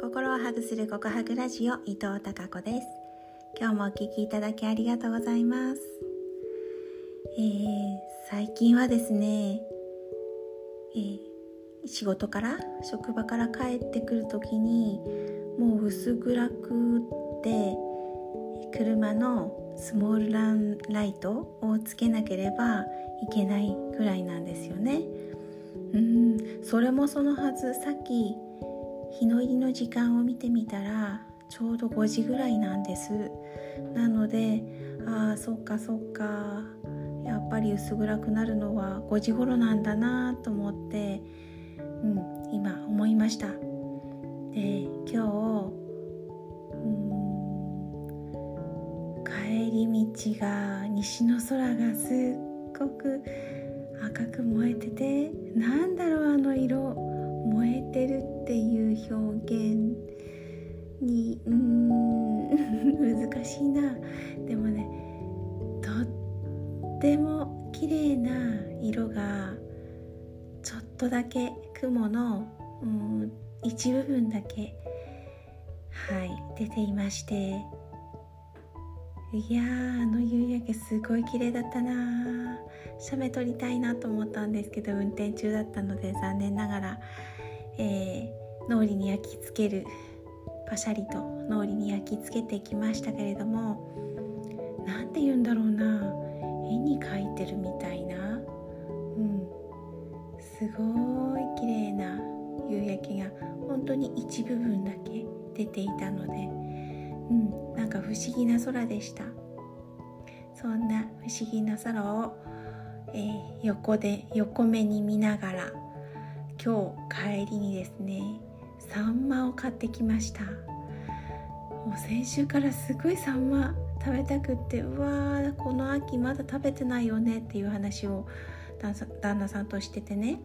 心をハグするココハグラジオ伊藤孝子です。今日もお聞きいただきありがとうございます、えー、最近はですね、えー、仕事から職場から帰ってくる時にもう薄暗くって車のスモールランライトをつけなければいけないぐらいなんですよね。うんそれもそのはずさっき日の入りの時間を見てみたらちょうど5時ぐらいなんです。なのでああそっかそっか。やっぱり薄暗くなるのは5時頃なんだなと思って、うん、今思いました。で今日帰り道が西の空がすっごく赤く燃えててなんだろうあの色。しいな。でもねとっても綺麗な色がちょっとだけ雲のうん一部分だけはい出ていまして。いやあの夕焼けすごい綺麗だったな。写メ撮りたいなと思ったんですけど運転中だったので残念ながら、えー、脳裏に焼き付けるパシャリと脳裏に焼き付けてきましたけれども何て言うんだろうな。絵に描いてるみたいな。うん。すごい綺麗な夕焼けが本当に一部分だけ出ていたので。うん。なんか不思議な空でした。そんな不思議な空を、えー、横で横目に見ながら今日帰りにですねサンマを買ってきました。もう先週からすごいサンマ食べたくってうわーこの秋まだ食べてないよねっていう話を旦那さんとしててね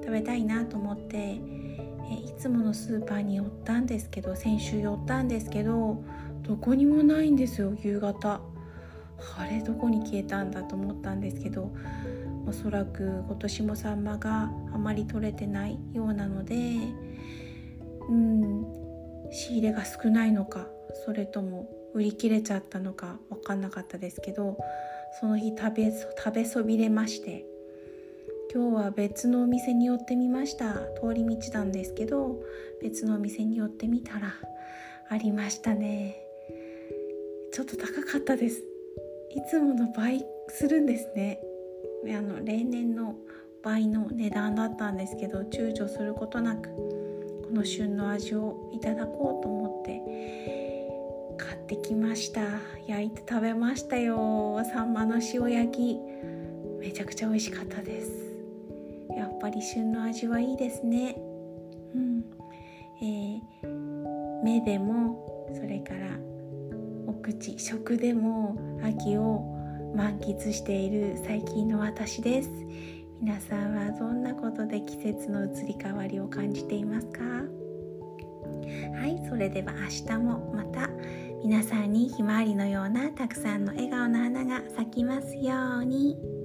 食べたいなと思ってえいつものスーパーに寄ったんですけど先週寄ったんですけどどこにもないんですよ夕方。あれどこに消えたんだと思ったんですけどおそらく今年もサンマがあまり取れてないようなのでうん。仕入れが少ないのかそれとも売り切れちゃったのか分かんなかったですけどその日食べ食べそびれまして今日は別のお店に寄ってみました。通り道なんですけど別のお店に寄ってみたらありましたね。ちょっと高かったです。いつもの倍するんですね。あの例年の倍の値段だったんですけど躊躇することなく。の旬の味をいただこうと思って買ってきました。焼いて食べましたよ。サンマの塩焼き。めちゃくちゃ美味しかったです。やっぱり旬の味はいいですね。うん。えー、目でもそれからお口食でも秋を満喫している最近の私です。皆さんはどんなことで季節の移り変わりを感じていますか？はいそれでは明日もまた皆さんにひまわりのようなたくさんの笑顔の花が咲きますように。